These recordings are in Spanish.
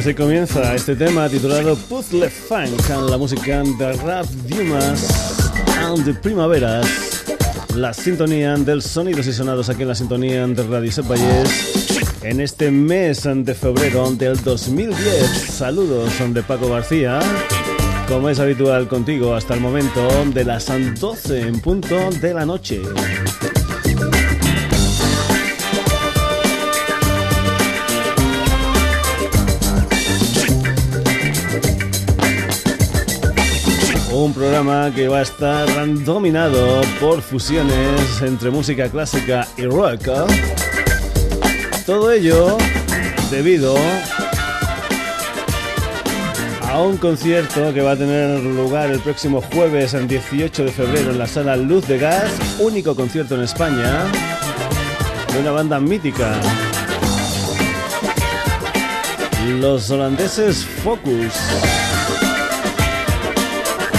Así comienza este tema titulado Puzzle Funk, la música de Rap Dumas and the Primaveras, la sintonía del sonidos y sonados aquí en la sintonía de Radio Sepayes en este mes de febrero del 2010. Saludos de Paco García, como es habitual contigo hasta el momento de las 12 en punto de la noche. Un programa que va a estar dominado por fusiones entre música clásica y rock. Todo ello debido a un concierto que va a tener lugar el próximo jueves, el 18 de febrero, en la sala Luz de Gas, único concierto en España de una banda mítica. Los holandeses Focus.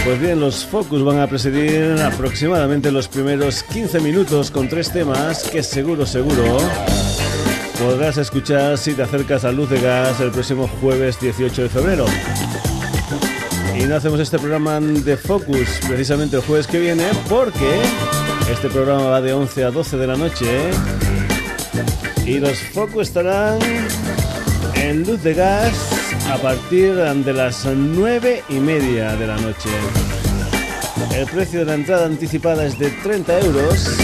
Pues bien, los Focus van a presidir aproximadamente los primeros 15 minutos con tres temas que seguro, seguro podrás escuchar si te acercas a Luz de Gas el próximo jueves 18 de febrero. Y no hacemos este programa de Focus precisamente el jueves que viene porque este programa va de 11 a 12 de la noche y los Focus estarán en Luz de Gas a partir de las 9 y media de la noche. El precio de la entrada anticipada es de 30 euros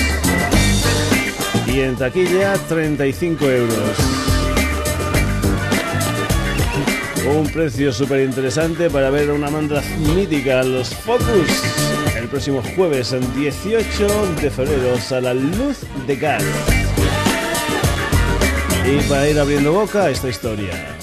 y en taquilla 35 euros. Un precio súper interesante para ver una banda mítica, los Focus, el próximo jueves, el 18 de febrero, a la luz de gas. Y para ir abriendo boca esta historia.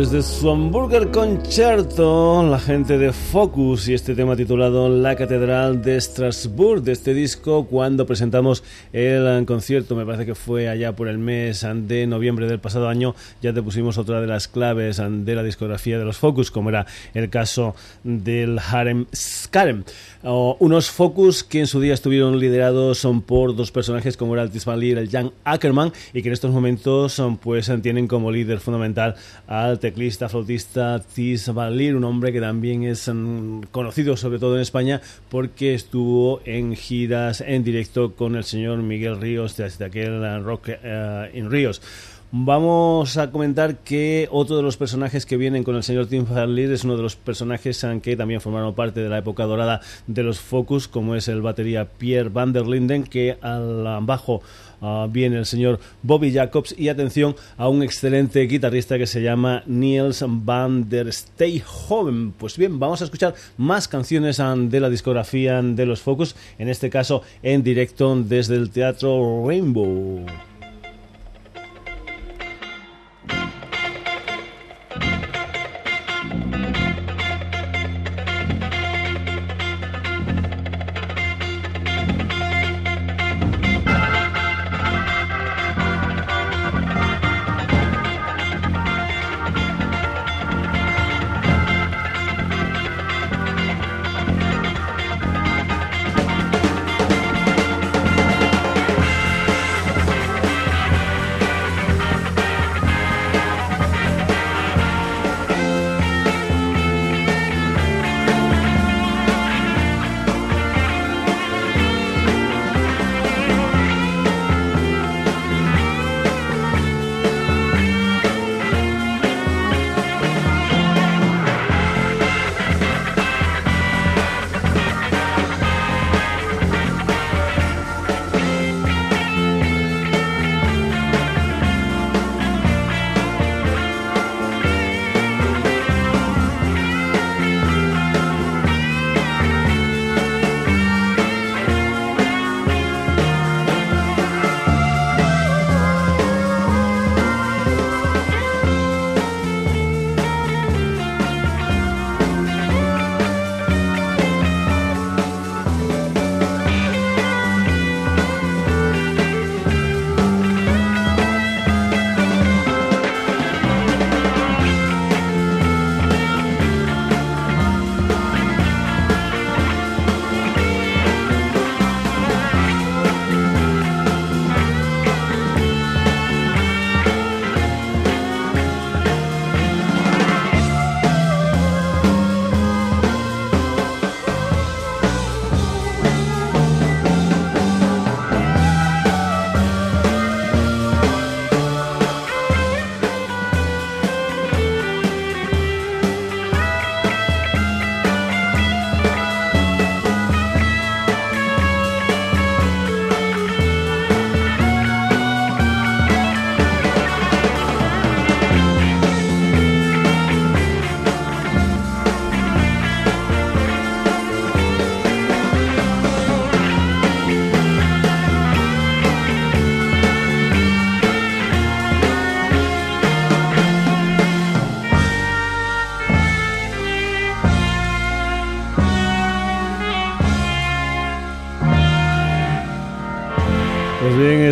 Desde su Hamburger Concerto, la gente de Focus y este tema titulado La Catedral de Strasbourg, de este disco, cuando presentamos el concierto, me parece que fue allá por el mes de noviembre del pasado año, ya te pusimos otra de las claves de la discografía de los Focus, como era el caso del Harem Skarem. unos Focus que en su día estuvieron liderados son por dos personajes como era el Tismalir y el Jan Ackerman, y que en estos momentos pues, tienen como líder fundamental al teclista, flautista Tis Valir, un hombre que también es mm, conocido sobre todo en España porque estuvo en giras en directo con el señor Miguel Ríos desde aquel uh, Rock uh, in Ríos. Vamos a comentar que otro de los personajes que vienen con el señor Tim Farleer es uno de los personajes que también formaron parte de la época dorada de los Focus, como es el batería Pierre van der Linden, que al bajo uh, viene el señor Bobby Jacobs y atención a un excelente guitarrista que se llama Niels van der Steyhoven. Pues bien, vamos a escuchar más canciones de la discografía de los Focus, en este caso en directo desde el Teatro Rainbow.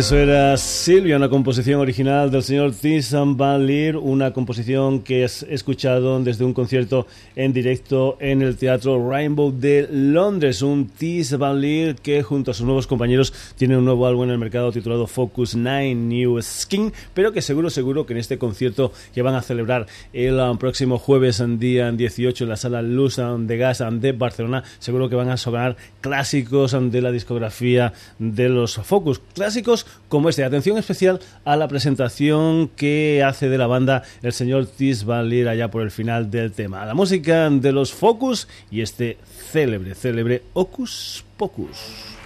Eso era Silvia, una composición original del señor Tizan Van Leer, una composición que es escuchado desde un concierto en directo en el Teatro Rainbow de Londres. Un Tis Van Leer que junto a sus nuevos compañeros tiene un nuevo álbum en el mercado titulado Focus 9 New Skin, pero que seguro, seguro que en este concierto que van a celebrar el um, próximo jueves, en día 18, en la sala Luz de Gas de Barcelona, seguro que van a sonar clásicos de la discografía de los Focus clásicos como este. Atención especial a la presentación que hace de la banda el señor Tis Valir allá por el final del tema. La música de los Focus y este célebre, célebre Ocus Pocus.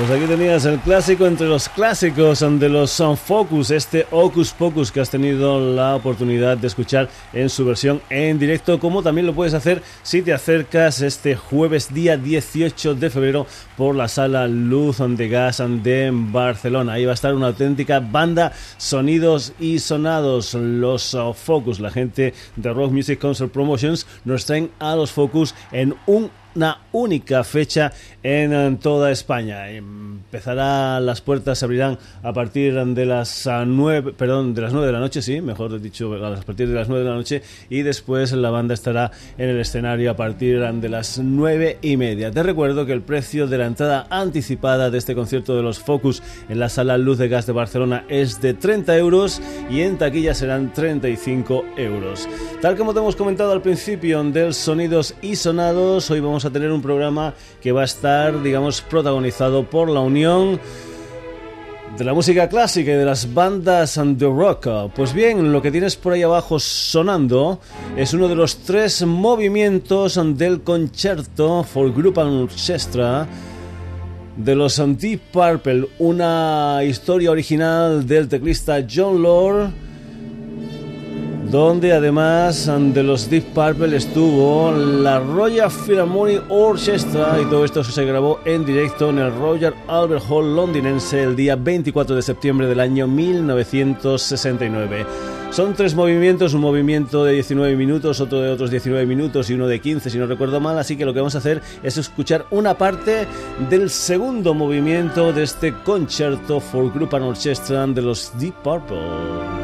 Pues aquí tenías el clásico entre los clásicos de los Sun Focus, este Ocus Pocus que has tenido la oportunidad de escuchar en su versión en directo, como también lo puedes hacer si te acercas este jueves día 18 de febrero por la sala Luz de Gas de Barcelona. Ahí va a estar una auténtica banda sonidos y sonados, los Focus, la gente de Rock Music Concert Promotions nos traen a los Focus en un una única fecha en toda España. Empezará, las puertas se abrirán a partir de las 9, perdón, de las 9 de la noche, sí, mejor dicho, a partir de las 9 de la noche y después la banda estará en el escenario a partir de las 9 y media. Te recuerdo que el precio de la entrada anticipada de este concierto de los Focus en la sala Luz de Gas de Barcelona es de 30 euros y en taquilla serán 35 euros. Tal como te hemos comentado al principio del Sonidos y Sonados, hoy vamos a tener un programa que va a estar, digamos, protagonizado por la unión de la música clásica y de las bandas and the rock. Pues bien, lo que tienes por ahí abajo sonando es uno de los tres movimientos del concierto for Group and Orchestra de los Deep Purple, una historia original del teclista John Lord donde además de los Deep Purple estuvo la Royal Philharmonic Orchestra y todo esto se grabó en directo en el Royal Albert Hall londinense el día 24 de septiembre del año 1969. Son tres movimientos, un movimiento de 19 minutos, otro de otros 19 minutos y uno de 15 si no recuerdo mal, así que lo que vamos a hacer es escuchar una parte del segundo movimiento de este concierto for group and orchestra de los Deep Purple.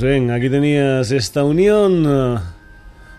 Bien, aquí tenías esta unión uh,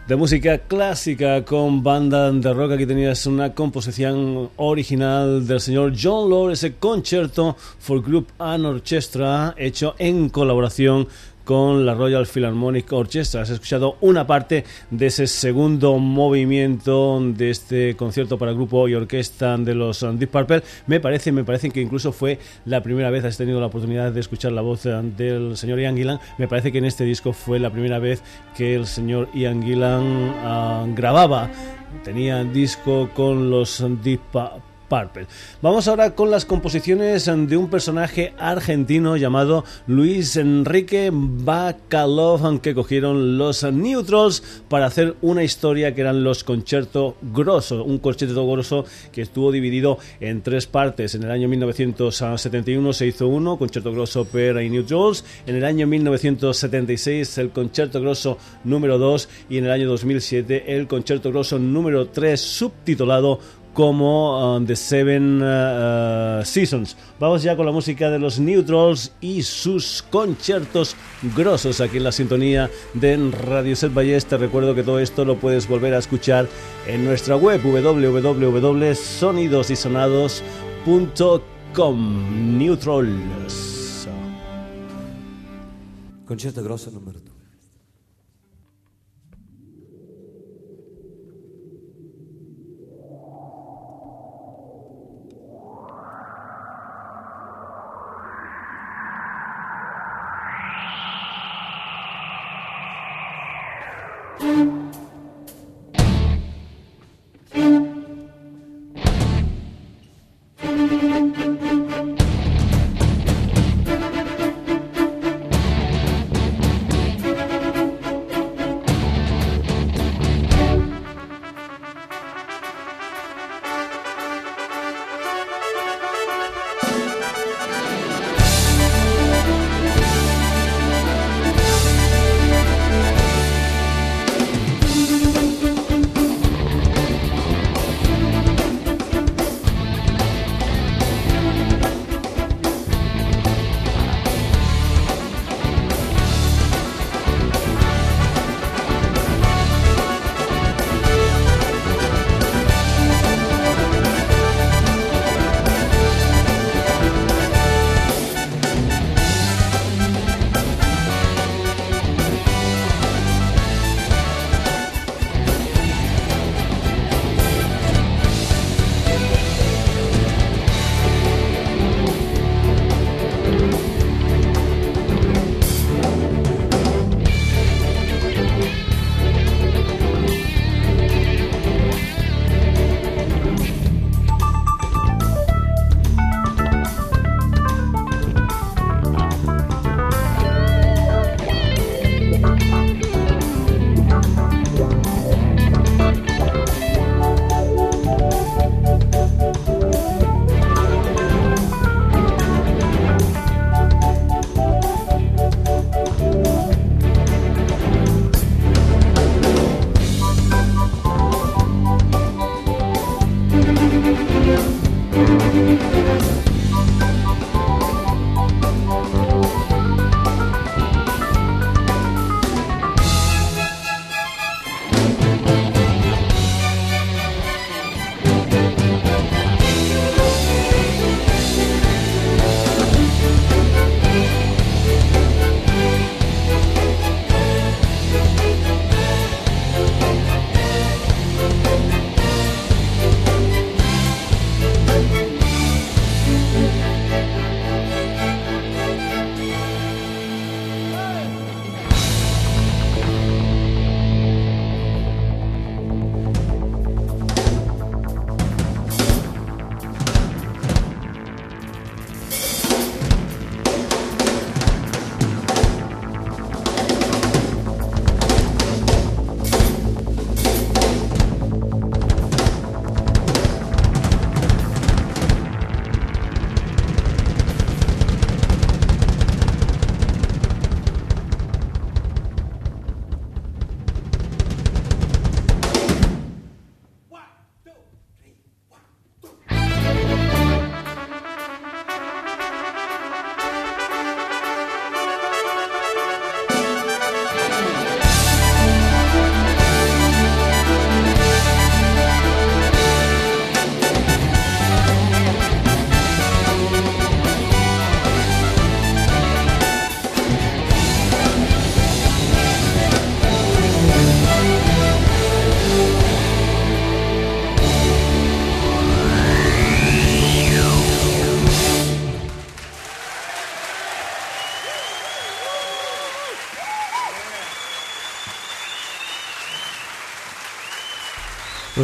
de música clásica con banda de rock. Aquí tenías una composición original del señor John Lord, ese concierto for group and orchestra hecho en colaboración con la Royal Philharmonic Orchestra. Has escuchado una parte de ese segundo movimiento de este concierto para grupo y orquesta de los Deep Purple. Me parece, me parece que incluso fue la primera vez has tenido la oportunidad de escuchar la voz del señor Ian Gillan. Me parece que en este disco fue la primera vez que el señor Ian Gillan ah, grababa. Tenía disco con los Deep Vamos ahora con las composiciones de un personaje argentino llamado Luis Enrique Bacalov, que cogieron los Neutrals para hacer una historia que eran los Concerto Grosso, un concerto grosso que estuvo dividido en tres partes. En el año 1971 se hizo uno, Concerto Grosso per y Neutrals. En el año 1976 el Concerto Grosso número 2 y en el año 2007 el Concerto Grosso número 3 subtitulado como uh, The Seven uh, uh, Seasons. Vamos ya con la música de los Neutrals y sus conciertos grosos aquí en la sintonía de Radio Set Valles. Te recuerdo que todo esto lo puedes volver a escuchar en nuestra web www.sonidosysonados.com. Neutrals. Concierto grosso número 2.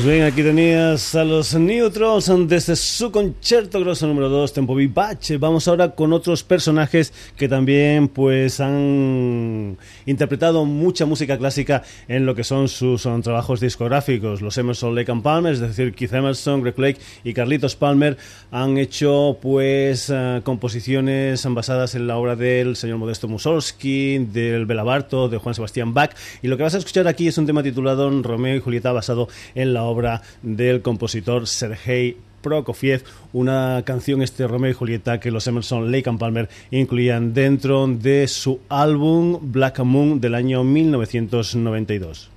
Pues bien, aquí tenías a los Neutrals desde su concierto grosso número 2, Tempo Vivace. Vamos ahora con otros personajes que también pues han interpretado mucha música clásica en lo que son sus trabajos discográficos. Los Emerson, Lake and Palmer, es decir, Keith Emerson, Greg Lake y Carlitos Palmer han hecho pues eh, composiciones basadas en la obra del señor Modesto Mussorgsky, del Belabarto, de Juan Sebastián Bach. Y lo que vas a escuchar aquí es un tema titulado Romeo y Julieta basado en la obra del compositor Sergei Prokofiev, una canción este Romeo y Julieta que los Emerson, Lake and Palmer incluían dentro de su álbum Black Moon del año 1992.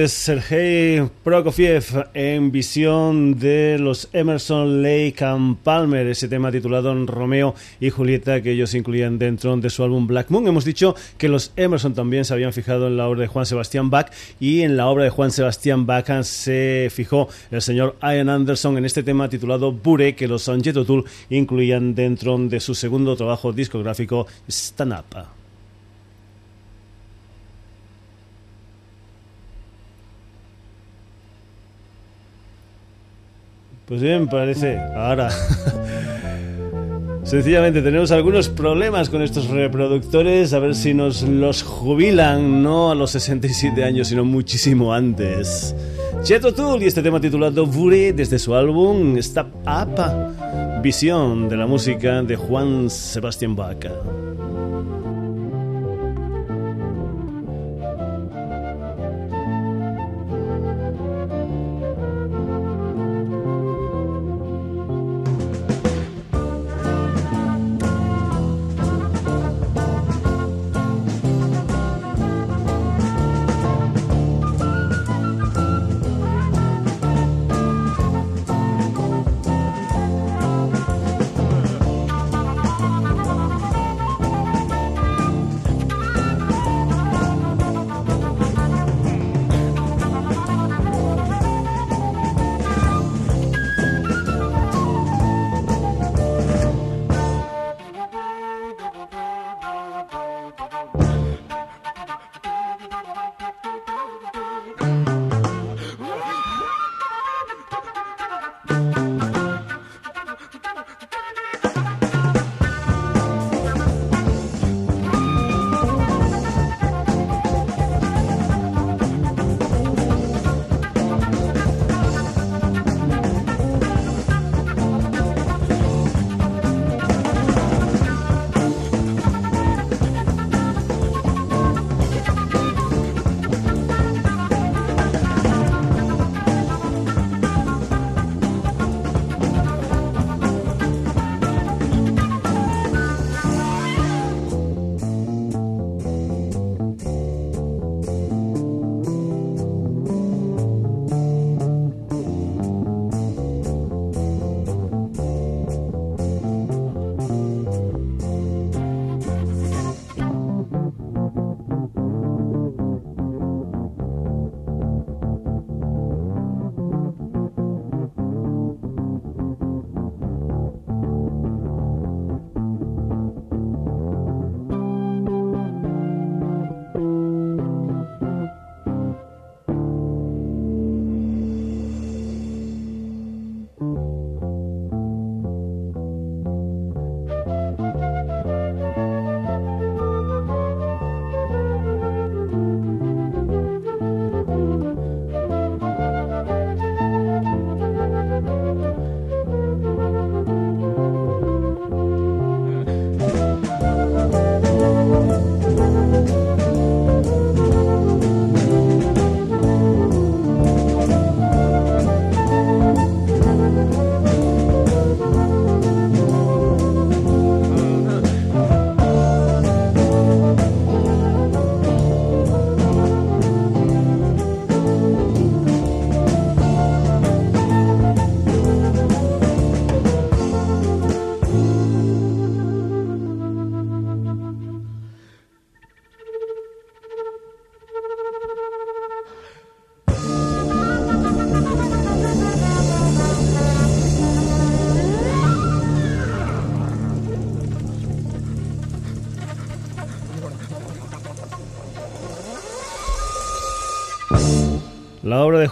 De Sergei Prokofiev en visión de los Emerson, Lake and Palmer, ese tema titulado Romeo y Julieta que ellos incluían dentro de su álbum Black Moon. Hemos dicho que los Emerson también se habían fijado en la obra de Juan Sebastián Bach y en la obra de Juan Sebastián Bach se fijó el señor Ian Anderson en este tema titulado Bure que los Jet Tool incluían dentro de su segundo trabajo discográfico Stand Up. Pues bien, parece. Ahora. Sencillamente tenemos algunos problemas con estos reproductores, a ver si nos los jubilan, no a los 67 años, sino muchísimo antes. Cheto Tool y este tema titulado Vure desde su álbum Stop Up, visión de la música de Juan Sebastián Baca.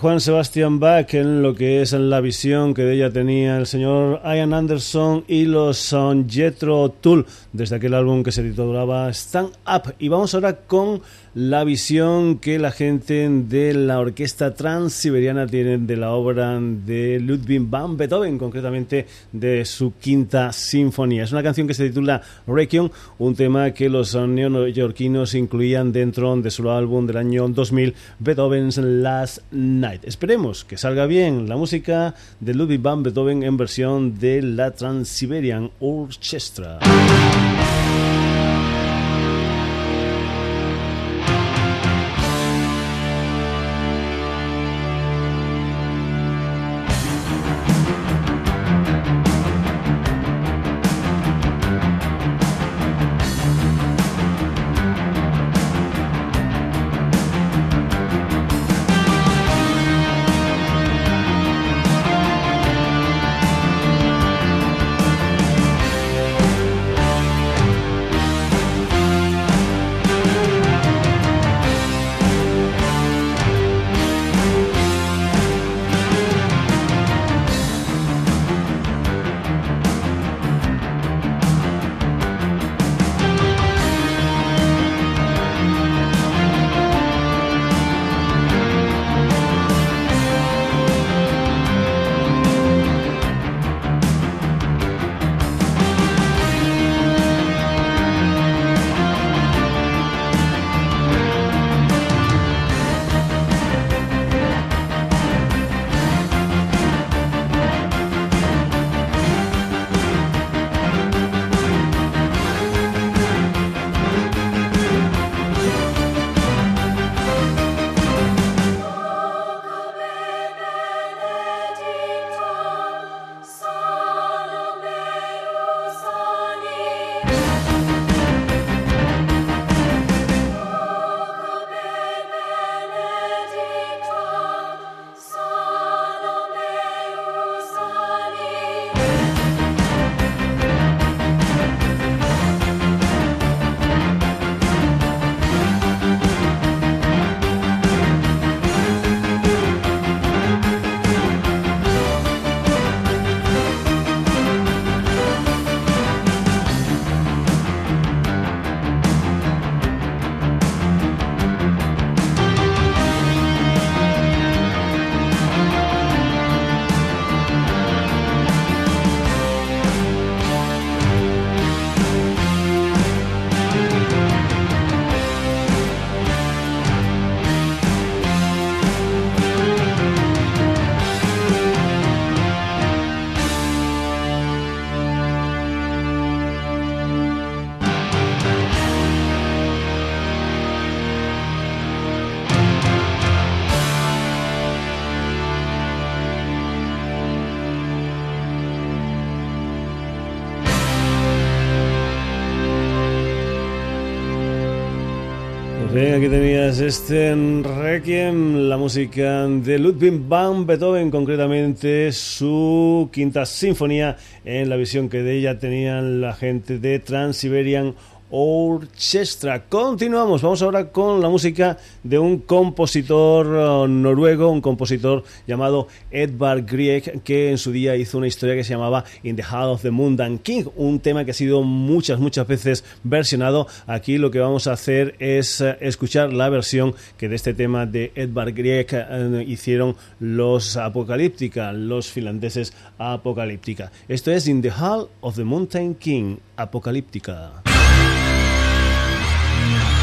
Juan Sebastián Bach en lo que es la visión que de ella tenía el señor Ian Anderson y los Son Jetro Tool desde aquel álbum que se titulaba Stand Up. Y vamos ahora con la visión que la gente de la orquesta transiberiana tiene de la obra de Ludwig van Beethoven, concretamente de su quinta sinfonía. Es una canción que se titula Requiem, un tema que los neoyorquinos incluían dentro de su álbum del año 2000, Beethoven's Last Night. Esperemos que salga bien la música de Ludwig van Beethoven en versión de la Transiberian Orchestra. Aquí tenías este Requiem, la música de Ludwig van Beethoven, concretamente su quinta sinfonía en la visión que de ella tenían la gente de Trans-Siberian Orchestra. Continuamos, vamos ahora con la música de un compositor uh, noruego, un compositor llamado Edvard Grieg, que en su día hizo una historia que se llamaba In the Heart of the and King, un tema que ha sido muchas, muchas veces versionado. Aquí lo que vamos a hacer es uh, escuchar la versión que de este tema de Edvard Grieg uh, hicieron los Apocalíptica, los finlandeses Apocalíptica. Esto es In the Hall of the Mountain King, Apocalíptica. Bye.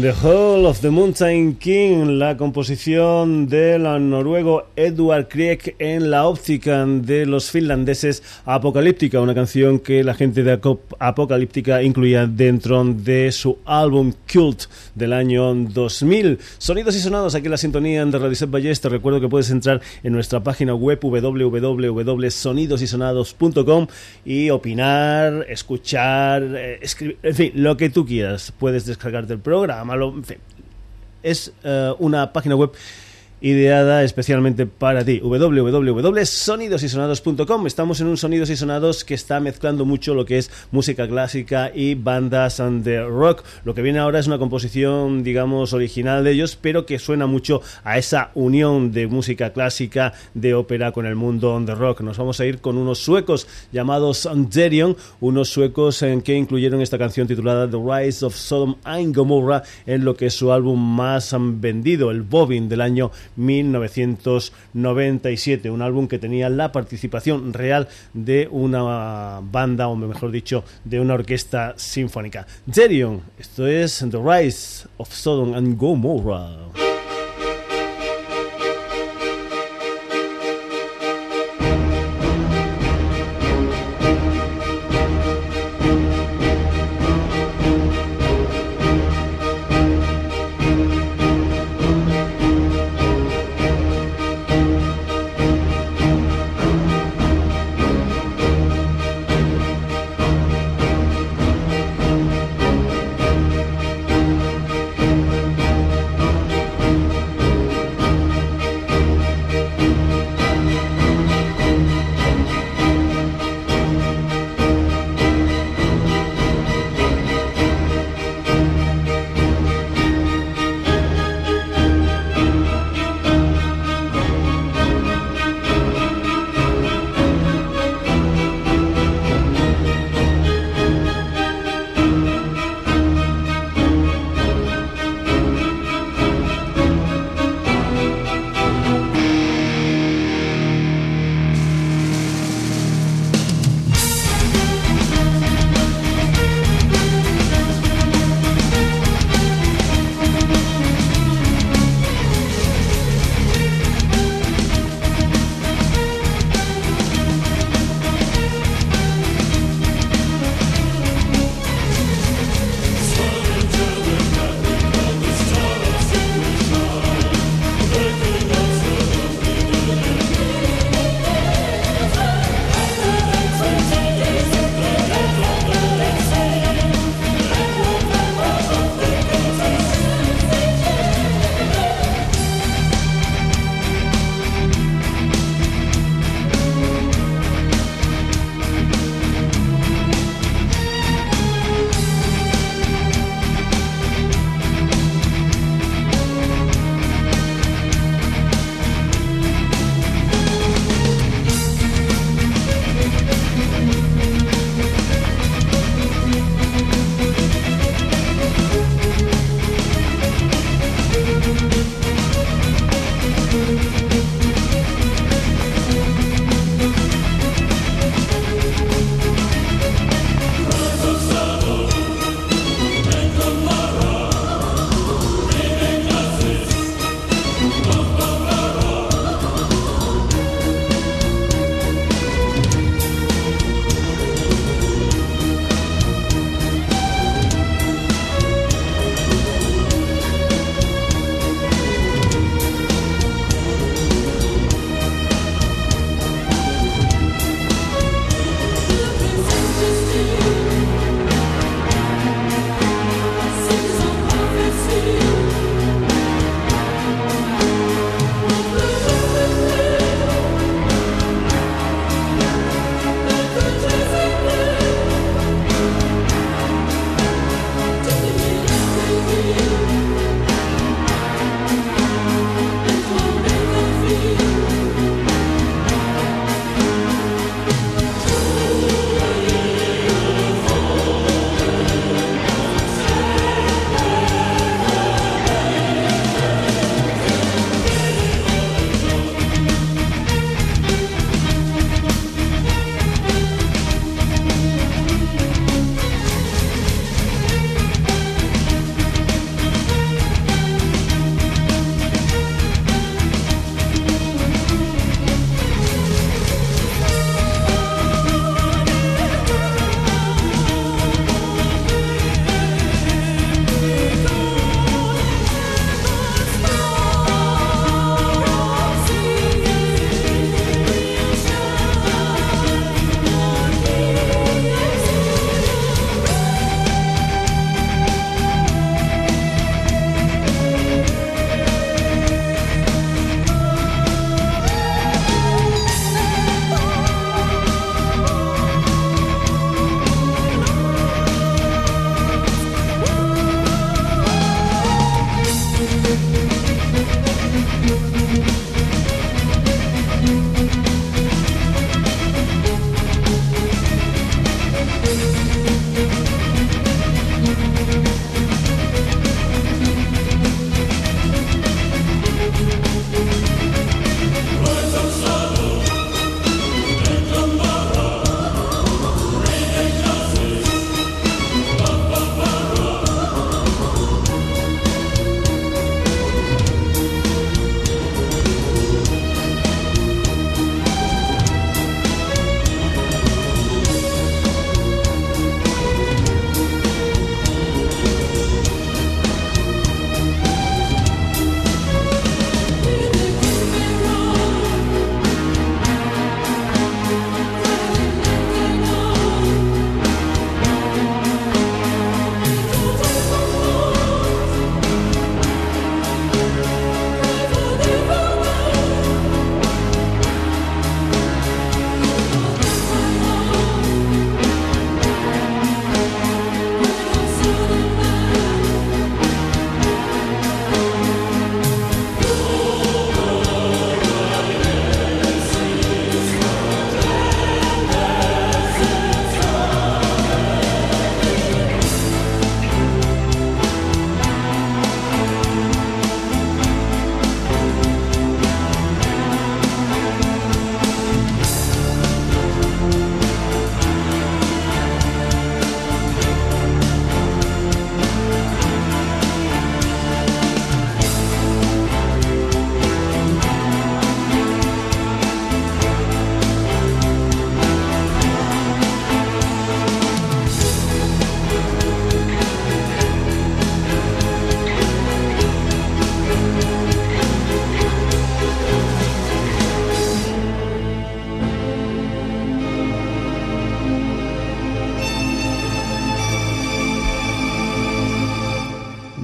The Hall of the Mountain King, la composición del noruego Edward Krieg en la óptica de los finlandeses Apocalíptica, una canción que la gente de Apocalíptica incluía dentro de su álbum Cult del año 2000. Sonidos y sonados aquí en la sintonía de Radio Set Ballester. recuerdo que puedes entrar en nuestra página web www.sonidosysonados.com y opinar, escuchar, eh, en fin, lo que tú quieras. Puedes descargarte el programa es eh, una página web ideada especialmente para ti. www.sonidosysonados.com. Estamos en un Sonidos y Sonados que está mezclando mucho lo que es música clásica y bandas de rock. Lo que viene ahora es una composición, digamos, original de ellos, pero que suena mucho a esa unión de música clásica, de ópera con el mundo de rock. Nos vamos a ir con unos suecos llamados Derion, unos suecos en que incluyeron esta canción titulada The Rise of Sodom and Gomorrah en lo que es su álbum más vendido, el Bobbin del año 1997, un álbum que tenía la participación real de una banda, o mejor dicho, de una orquesta sinfónica. Jerion, esto es The Rise of Sodom and Gomorrah.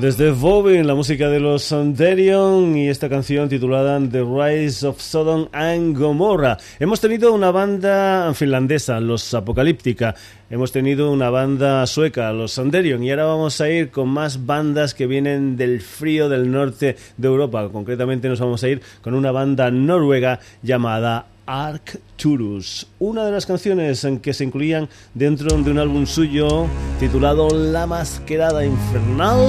Desde Vovin, la música de los Sanderion y esta canción titulada The Rise of Sodom and Gomorrah. Hemos tenido una banda finlandesa, los Apocalíptica. Hemos tenido una banda sueca, los Sanderion. Y ahora vamos a ir con más bandas que vienen del frío del norte de Europa. Concretamente nos vamos a ir con una banda noruega llamada Arcturus, una de las canciones en que se incluían dentro de un álbum suyo titulado La Masquerada Infernal.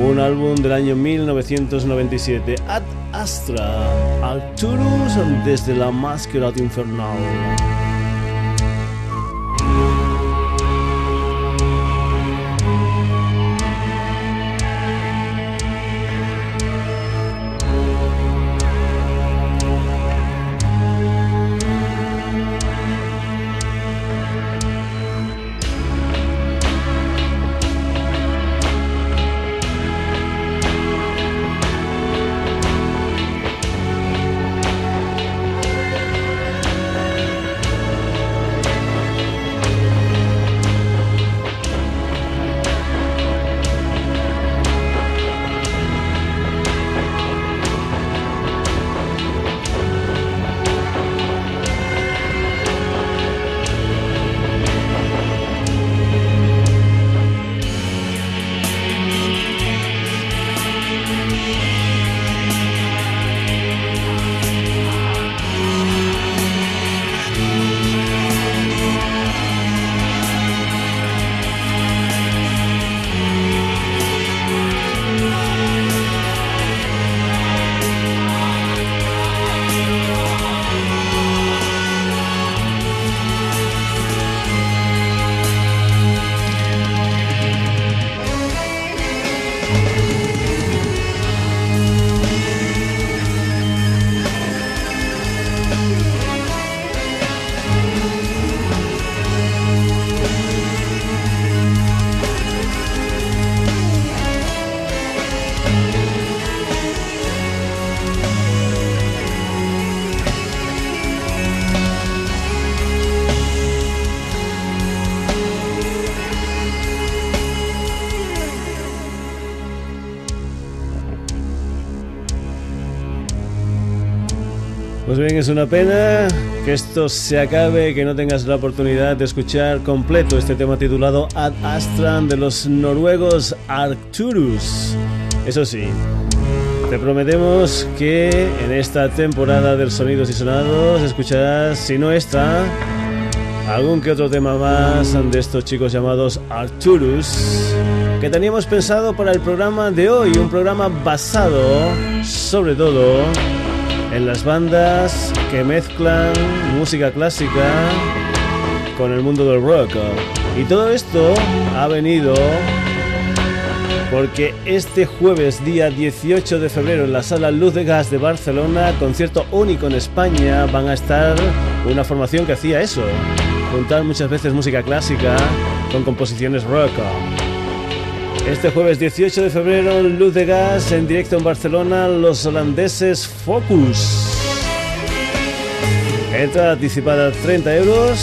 Un álbum del año 1997, Ad Astra, Arcturus desde La Masquerada Infernal. Es una pena que esto se acabe, que no tengas la oportunidad de escuchar completo este tema titulado Ad Astran de los noruegos Arcturus. Eso sí, Te prometemos que en esta temporada del Sonidos y Sonados escucharás, si no esta, algún que otro tema más de estos chicos llamados Arturus, que teníamos pensado para el programa de hoy, un programa basado sobre todo en las bandas que mezclan música clásica con el mundo del rock. Y todo esto ha venido porque este jueves día 18 de febrero en la sala Luz de Gas de Barcelona, concierto único en España, van a estar una formación que hacía eso, juntar muchas veces música clásica con composiciones rock. Este jueves 18 de febrero, Luz de Gas en directo en Barcelona, los holandeses Focus. Entrada anticipada 30 euros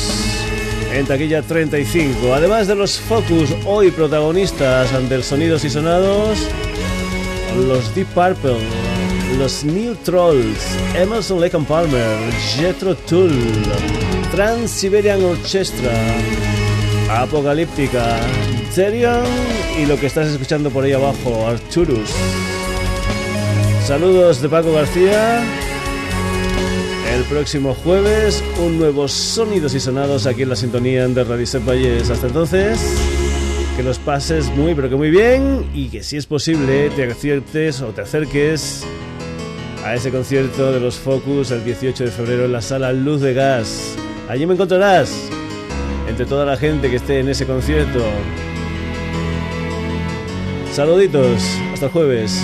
en taquilla 35. Además de los Focus, hoy protagonistas ante Sonidos y Sonados, los Deep Purple, los New Trolls, Emerson Lake and Palmer, Jetro Tull, Trans Siberian Orchestra, Apocalíptica, Therion y lo que estás escuchando por ahí abajo, Arturus. Saludos de Paco García. El próximo jueves, un nuevo Sonidos y Sonados aquí en la sintonía de Radio Valles. Hasta entonces, que los pases muy, pero que muy bien y que si es posible te aciertes o te acerques a ese concierto de los Focus el 18 de febrero en la sala Luz de Gas. Allí me encontrarás entre toda la gente que esté en ese concierto. Saluditos, hasta el jueves.